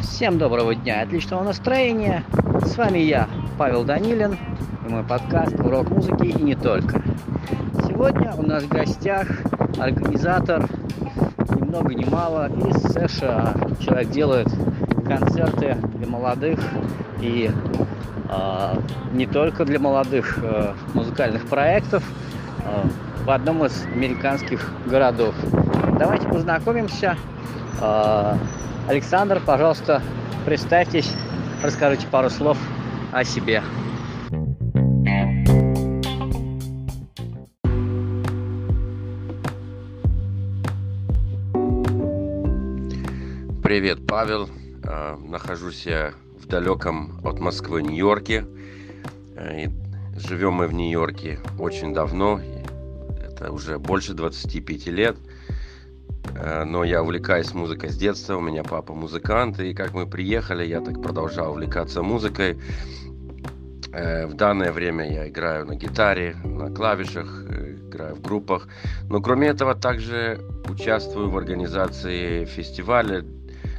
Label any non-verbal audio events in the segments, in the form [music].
Всем доброго дня, отличного настроения. С вами я, Павел Данилин, и мой подкаст «Урок музыки» и не только. Сегодня у нас в гостях организатор ни много ни мало из США. Человек делает концерты для молодых и э, не только для молодых э, музыкальных проектов э, в одном из американских городов. Давайте познакомимся. Э, Александр, пожалуйста, представьтесь, расскажите пару слов о себе. Привет, Павел. А, нахожусь я в далеком от Москвы Нью-Йорке. А, живем мы в Нью-Йорке очень давно. Это уже больше 25 лет. Э, но я увлекаюсь музыкой с детства, у меня папа музыкант, и как мы приехали, я так продолжал увлекаться музыкой. Э, в данное время я играю на гитаре, на клавишах, э, играю в группах. Но кроме этого также участвую в организации фестиваля,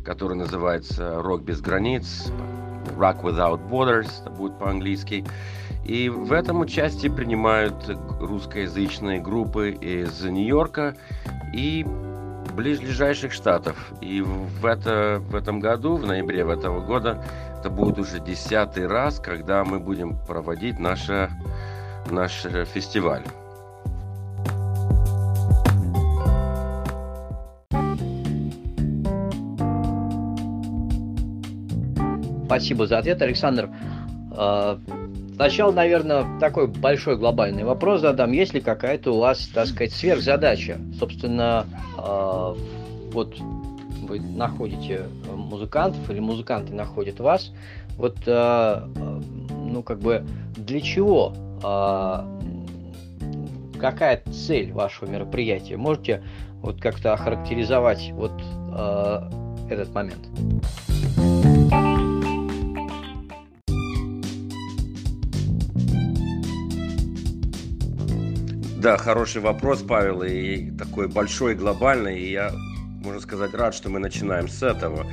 который называется «Рок без границ», «Rock Without Borders», это будет по-английски. И в этом участии принимают русскоязычные группы из Нью-Йорка и ближайших штатов. И в, это, в этом году, в ноябре этого года, это будет уже десятый раз, когда мы будем проводить наше, наш фестиваль. Спасибо за ответ, Александр. Сначала, наверное, такой большой глобальный вопрос задам. Есть ли какая-то у вас, так сказать, сверхзадача? Собственно, а, вот вы находите музыкантов или музыканты находят вас. Вот, а, ну, как бы, для чего? Какая цель вашего мероприятия? Можете вот как-то охарактеризовать вот этот момент? Да, хороший вопрос, Павел, и такой большой, глобальный, и я, можно сказать, рад, что мы начинаем с этого.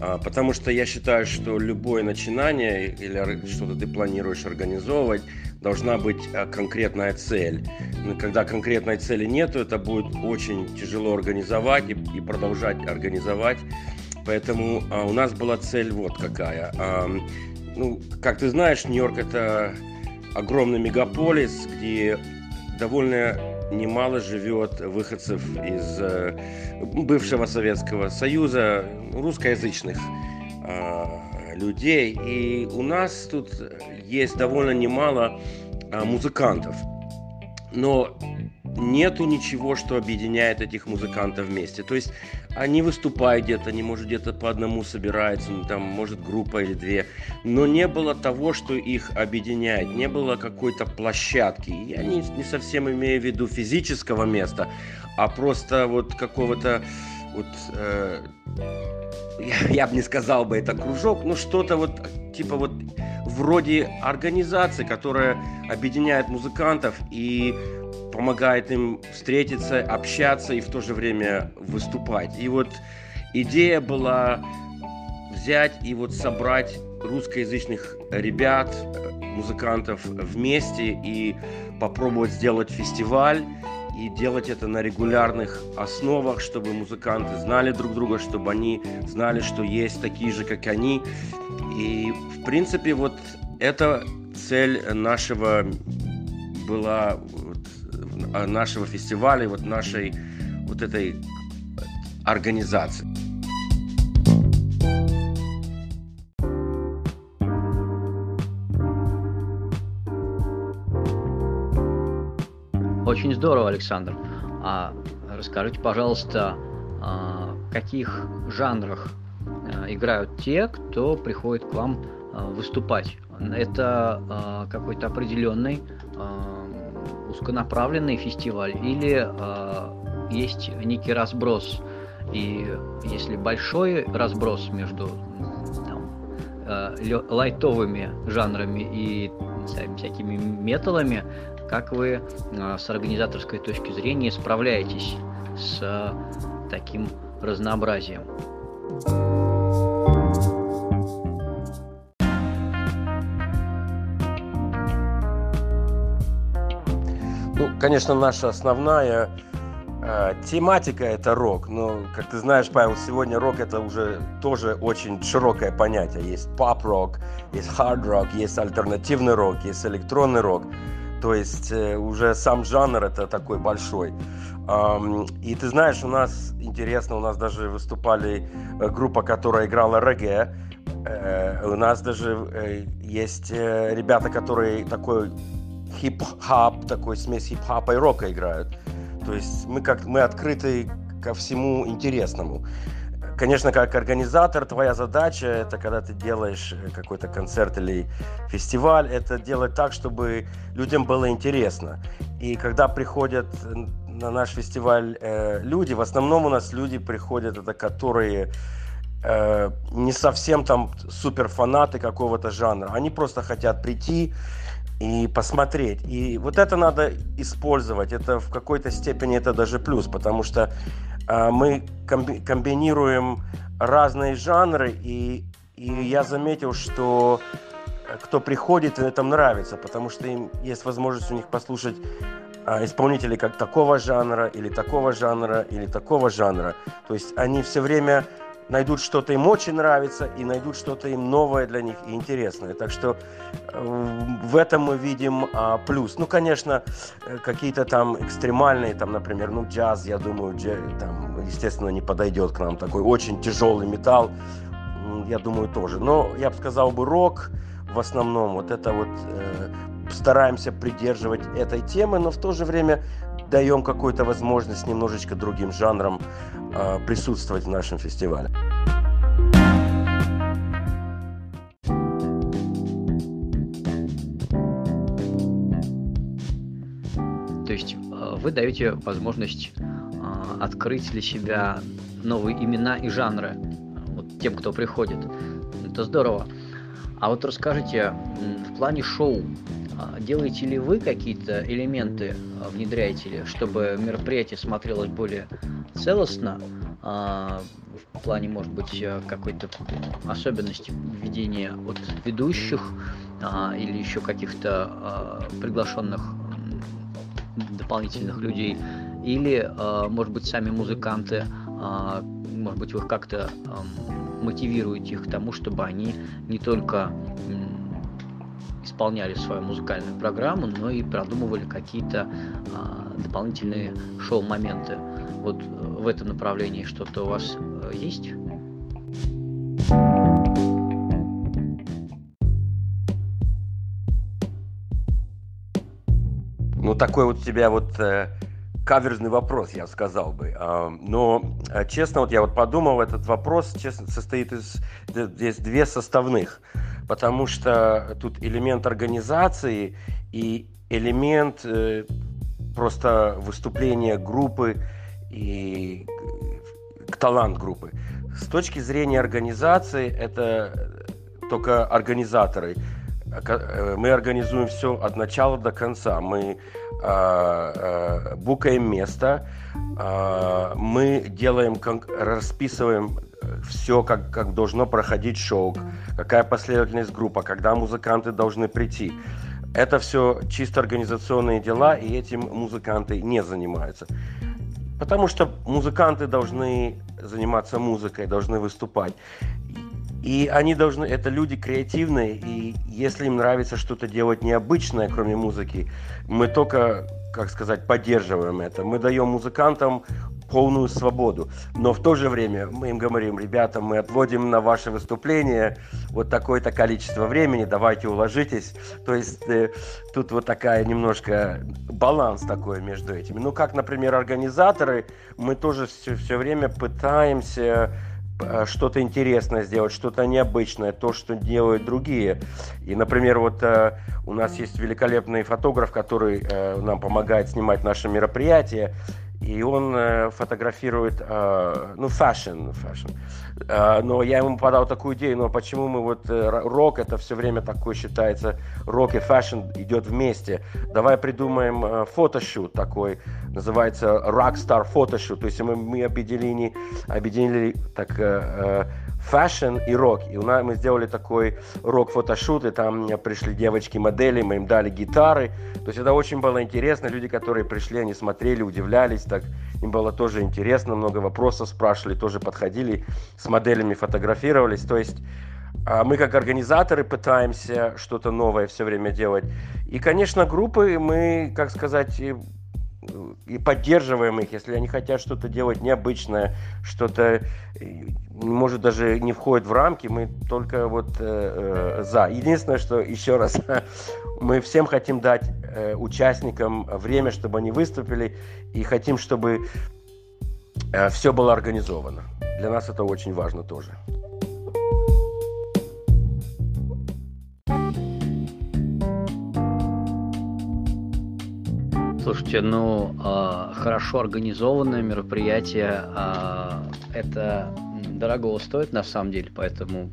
А, потому что я считаю, что любое начинание или что-то ты планируешь организовывать, должна быть а, конкретная цель. Но когда конкретной цели нету, это будет очень тяжело организовать и, продолжать организовать. Поэтому а, у нас была цель вот какая. Ну, как ты знаешь, Нью-Йорк это огромный мегаполис, где довольно немало живет выходцев из э, бывшего Советского Союза, русскоязычных э, людей. И у нас тут есть довольно немало э, музыкантов. Но нету ничего, что объединяет этих музыкантов вместе. То есть они выступают где-то, они, может, где-то по одному собираются, ну, там, может, группа или две, но не было того, что их объединяет, не было какой-то площадки. Я не, не совсем имею в виду физического места, а просто вот какого-то вот э, я, я бы не сказал бы это кружок, но что-то вот типа вот вроде организации, которая объединяет музыкантов и помогает им встретиться, общаться и в то же время выступать. И вот идея была взять и вот собрать русскоязычных ребят, музыкантов вместе и попробовать сделать фестиваль и делать это на регулярных основах, чтобы музыканты знали друг друга, чтобы они знали, что есть такие же, как они. И, в принципе, вот эта цель нашего была нашего фестиваля, вот нашей вот этой организации. Очень здорово, Александр. А расскажите, пожалуйста, а, в каких жанрах а, играют те, кто приходит к вам а, выступать? Это какой-то определенный узконаправленный фестиваль или есть некий разброс? И если большой разброс между там, лайтовыми жанрами и всякими металлами, как вы а, с организаторской точки зрения справляетесь с таким разнообразием. Ну, конечно, наша основная э, тематика это рок. Но, как ты знаешь, Павел, сегодня рок это уже тоже очень широкое понятие. Есть поп-рок, есть хард-рок, есть альтернативный рок, есть электронный рок. То есть э, уже сам жанр это такой большой. Um, и ты знаешь, у нас интересно, у нас даже выступали э, группа, которая играла регgae. Э, у нас даже э, есть э, ребята, которые такой хип-хап, такой смесь хип-хапа и рока играют. То есть мы как мы открыты ко всему интересному. Конечно, как организатор, твоя задача, это когда ты делаешь э, какой-то концерт или фестиваль, это делать так, чтобы людям было интересно. И когда приходят на наш фестиваль э, люди, в основном у нас люди приходят, это которые э, не совсем там супер фанаты какого-то жанра. Они просто хотят прийти, и посмотреть. И вот это надо использовать. Это в какой-то степени это даже плюс, потому что э, мы комби- комбинируем разные жанры, и, и я заметил, что э, кто приходит, это нравится, потому что им есть возможность у них послушать э, исполнителей как такого жанра, или такого жанра, или такого жанра. То есть они все время найдут что-то им очень нравится и найдут что-то им новое для них и интересное. Так что э, в этом мы видим а, плюс. Ну, конечно, э, какие-то там экстремальные, там, например, ну, джаз, я думаю, джаз, там, естественно, не подойдет к нам. Такой очень тяжелый металл, я думаю, тоже. Но я бы сказал бы рок в основном, вот это вот э, стараемся придерживать этой темы, но в то же время даем какую-то возможность немножечко другим жанрам э, присутствовать в нашем фестивале. То есть э, вы даете возможность э, открыть для себя новые имена и жанры вот тем, кто приходит. Это здорово. А вот расскажите, в плане шоу, а делаете ли вы какие-то элементы, а, внедряете ли, чтобы мероприятие смотрелось более целостно, а, в плане, может быть, какой-то особенности ведения от ведущих или еще каких-то приглашенных дополнительных людей, или, может быть, сами музыканты, может быть, вы как-то мотивируете их к тому, чтобы они не только исполняли свою музыкальную программу, но и продумывали какие-то а, дополнительные шоу-моменты. Вот э, в этом направлении что-то у вас а, есть? Ну, такой вот у тебя вот э, каверзный вопрос, я сказал бы. А, но, э, честно, вот я вот подумал, этот вопрос, честно, состоит из здесь две составных – потому что тут элемент организации и элемент э, просто выступления группы и э, талант группы. С точки зрения организации это только организаторы. Э, мы организуем все от начала до конца. Мы э, э, букаем место, э, мы делаем, расписываем все, как, как должно проходить шоу, какая последовательность группа, когда музыканты должны прийти. Это все чисто организационные дела, и этим музыканты не занимаются. Потому что музыканты должны заниматься музыкой, должны выступать. И они должны, это люди креативные, и если им нравится что-то делать необычное, кроме музыки, мы только, как сказать, поддерживаем это. Мы даем музыкантам полную свободу. Но в то же время мы им говорим, ребята, мы отводим на ваше выступление вот такое-то количество времени, давайте уложитесь. То есть э, тут вот такая немножко баланс такой между этими. Ну, как, например, организаторы, мы тоже все, все время пытаемся что-то интересное сделать, что-то необычное, то, что делают другие. И, например, вот э, у нас есть великолепный фотограф, который э, нам помогает снимать наши мероприятия. И он э, фотографирует, э, ну, fashion, fashion. Э, но я ему подал такую идею, но почему мы вот рок, это все время такой считается, рок и fashion идет вместе. Давай придумаем photoshoot такой, называется Rockstar photoshoot, то есть мы, мы объединили, объединили так, fashion и рок. И у нас мы сделали такой рок- photoshoot, и там пришли девочки-модели, мы им дали гитары. То есть это очень было интересно. Люди, которые пришли, они смотрели, удивлялись, так им было тоже интересно, много вопросов спрашивали, тоже подходили, с моделями фотографировались. То есть а мы как организаторы пытаемся что-то новое все время делать. И, конечно, группы мы, как сказать, и поддерживаем их, если они хотят что-то делать необычное, что-то, может, даже не входит в рамки, мы только вот э, э, за. Единственное, что, еще раз, [laughs] мы всем хотим дать э, участникам время, чтобы они выступили, и хотим, чтобы э, все было организовано. Для нас это очень важно тоже. Слушайте, ну, э, хорошо организованное мероприятие, э, это дорого стоит на самом деле, поэтому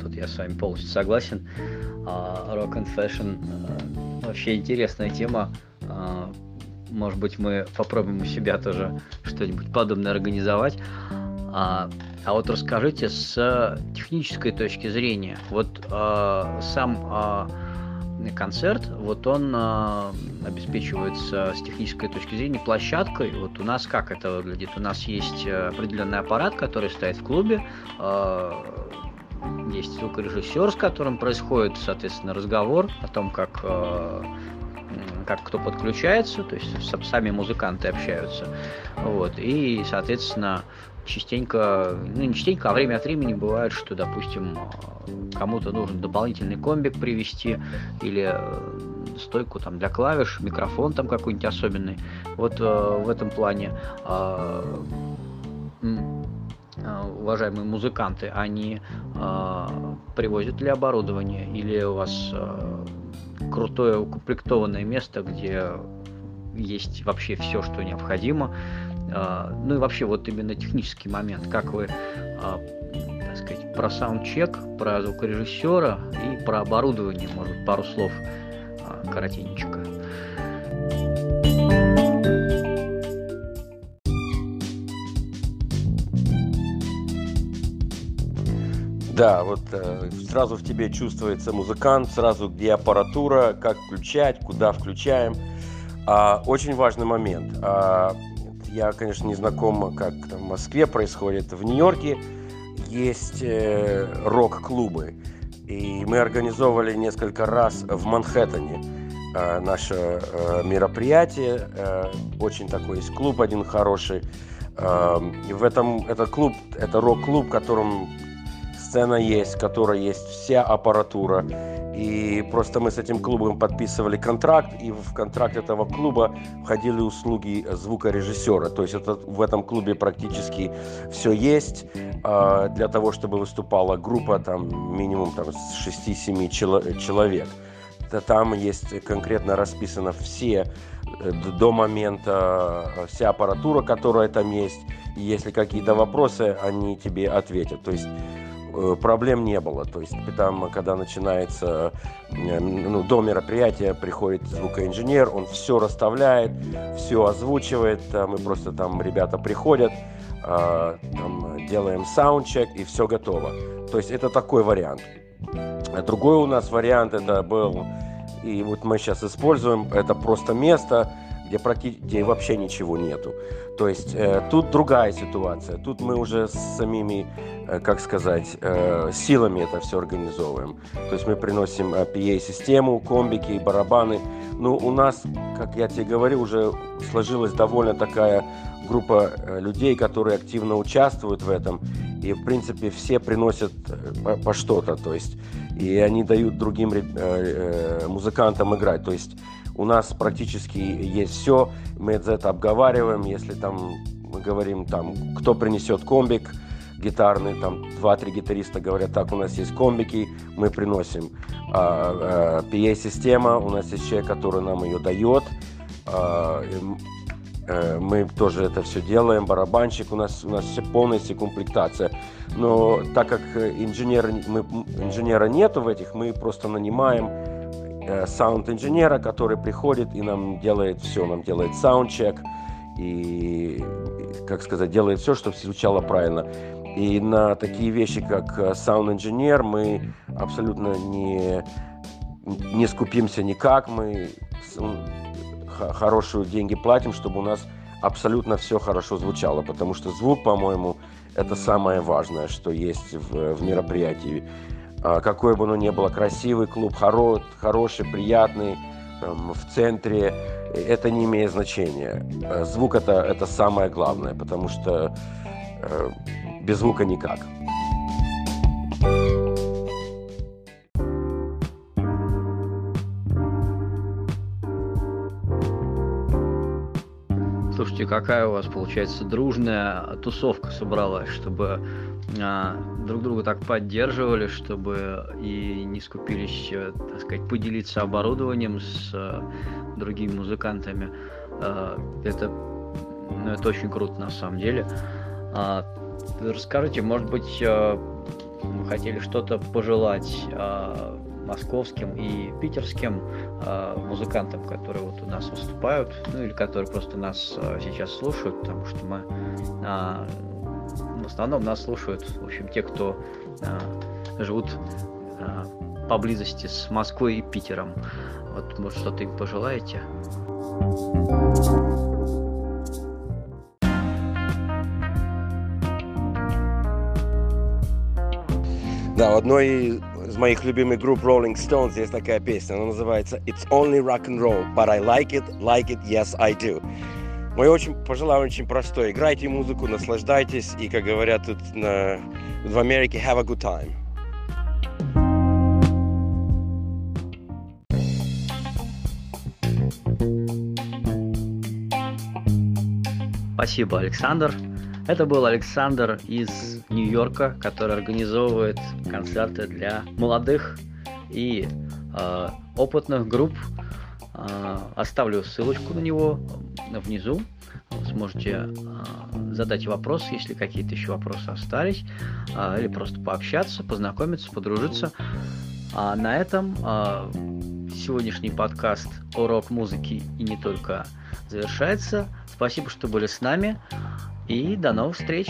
тут я с вами полностью согласен. Э, rock and Fashion э, вообще интересная тема. Э, может быть, мы попробуем у себя тоже что-нибудь подобное организовать. А, а вот расскажите с технической точки зрения. Вот э, сам э, концерт, вот он э, обеспечивается с технической точки зрения площадкой. Вот у нас как это выглядит? У нас есть определенный аппарат, который стоит в клубе, э, есть звукорежиссер, с которым происходит, соответственно, разговор о том, как э, как кто подключается, то есть сами музыканты общаются, вот, и, соответственно, частенько, ну не частенько, а время от времени бывает, что, допустим, кому-то нужен дополнительный комбик привести или э, стойку там для клавиш, микрофон там какой-нибудь особенный. Вот э, в этом плане э, уважаемые музыканты, они э, привозят ли оборудование или у вас э, крутое укомплектованное место, где есть вообще все, что необходимо ну и вообще вот именно технический момент, как вы, а, так сказать, про саундчек, про звукорежиссера и про оборудование, может пару слов а, коротенечко. Да, вот э, сразу в тебе чувствуется музыкант, сразу где аппаратура, как включать, куда включаем. А, очень важный момент. А, я, конечно, не знаком, как там в Москве происходит. В Нью-Йорке есть э, рок-клубы. И мы организовывали несколько раз в Манхэттене э, наше э, мероприятие. Э, очень такой есть клуб один хороший. Э, и в этом этот клуб, это рок-клуб, в котором сцена есть, в которой есть вся аппаратура и просто мы с этим клубом подписывали контракт, и в контракт этого клуба входили услуги звукорежиссера. То есть это, в этом клубе практически все есть э, для того, чтобы выступала группа там минимум там, с 6-7 чело- человек. Там есть конкретно расписано все э, до момента э, вся аппаратура, которая там есть. И если какие-то вопросы, они тебе ответят. То есть проблем не было. То есть там, когда начинается, э, ну, до мероприятия приходит звукоинженер, он все расставляет, все озвучивает, мы просто там ребята приходят, а, там, делаем саундчек и все готово. То есть это такой вариант. Другой у нас вариант это был, и вот мы сейчас используем, это просто место, где, где вообще ничего нету. То есть э, тут другая ситуация. Тут мы уже с самими, э, как сказать, э, силами это все организовываем. То есть мы приносим э, PA-систему, комбики, барабаны. Ну, у нас, как я тебе говорил, уже сложилась довольно такая группа э, людей, которые активно участвуют в этом. И, в принципе, все приносят э, по, по что-то. То есть, и они дают другим э, э, музыкантам играть. То есть у нас практически есть все, мы это обговариваем, если там мы говорим, там, кто принесет комбик гитарный, там два-три гитариста говорят, так, у нас есть комбики, мы приносим. А, а, PA-система, у нас есть человек, который нам ее дает. А, Э, мы тоже это все делаем, барабанщик, у нас, у нас все полностью комплектация. Но так как инженер, мы, инженера нету в этих, мы просто нанимаем э, саунд-инженера, который приходит и нам делает все, нам делает саундчек и, как сказать, делает все, чтобы звучало правильно. И на такие вещи, как саунд-инженер, мы абсолютно не, не скупимся никак, мы хорошие деньги платим, чтобы у нас абсолютно все хорошо звучало, потому что звук, по-моему, это самое важное, что есть в, в мероприятии. А, какой бы оно ни было, красивый клуб, хоро, хороший, приятный, в центре, это не имеет значения. Э, звук это, это самое главное, потому что э, без звука никак. Слушайте, какая у вас получается дружная тусовка собралась, чтобы а, друг друга так поддерживали, чтобы и не скупились, э, так сказать, поделиться оборудованием с а, другими музыкантами. А, это, ну, это очень круто на самом деле. А, расскажите, может быть, а, вы хотели что-то пожелать а, московским и питерским э, музыкантам, которые вот у нас выступают, ну или которые просто нас э, сейчас слушают, потому что мы э, в основном нас слушают, в общем, те, кто э, живут э, поблизости с Москвой и Питером. Вот, может, что-то им пожелаете? Да, в одной из моих любимых групп Rolling Stones есть такая песня, она называется It's Only Rock and Roll, but I like it, like it, yes I do. Мое очень пожелание очень простое. Играйте музыку, наслаждайтесь и, как говорят тут на, в Америке, have a good time. Спасибо, Александр. Это был Александр из Нью-Йорка, который организовывает концерты для молодых и э, опытных групп. Э, оставлю ссылочку на него внизу. Сможете э, задать вопрос, если какие-то еще вопросы остались, э, или просто пообщаться, познакомиться, подружиться. А на этом э, сегодняшний подкаст о рок-музыке и не только завершается. Спасибо, что были с нами. И до новых встреч!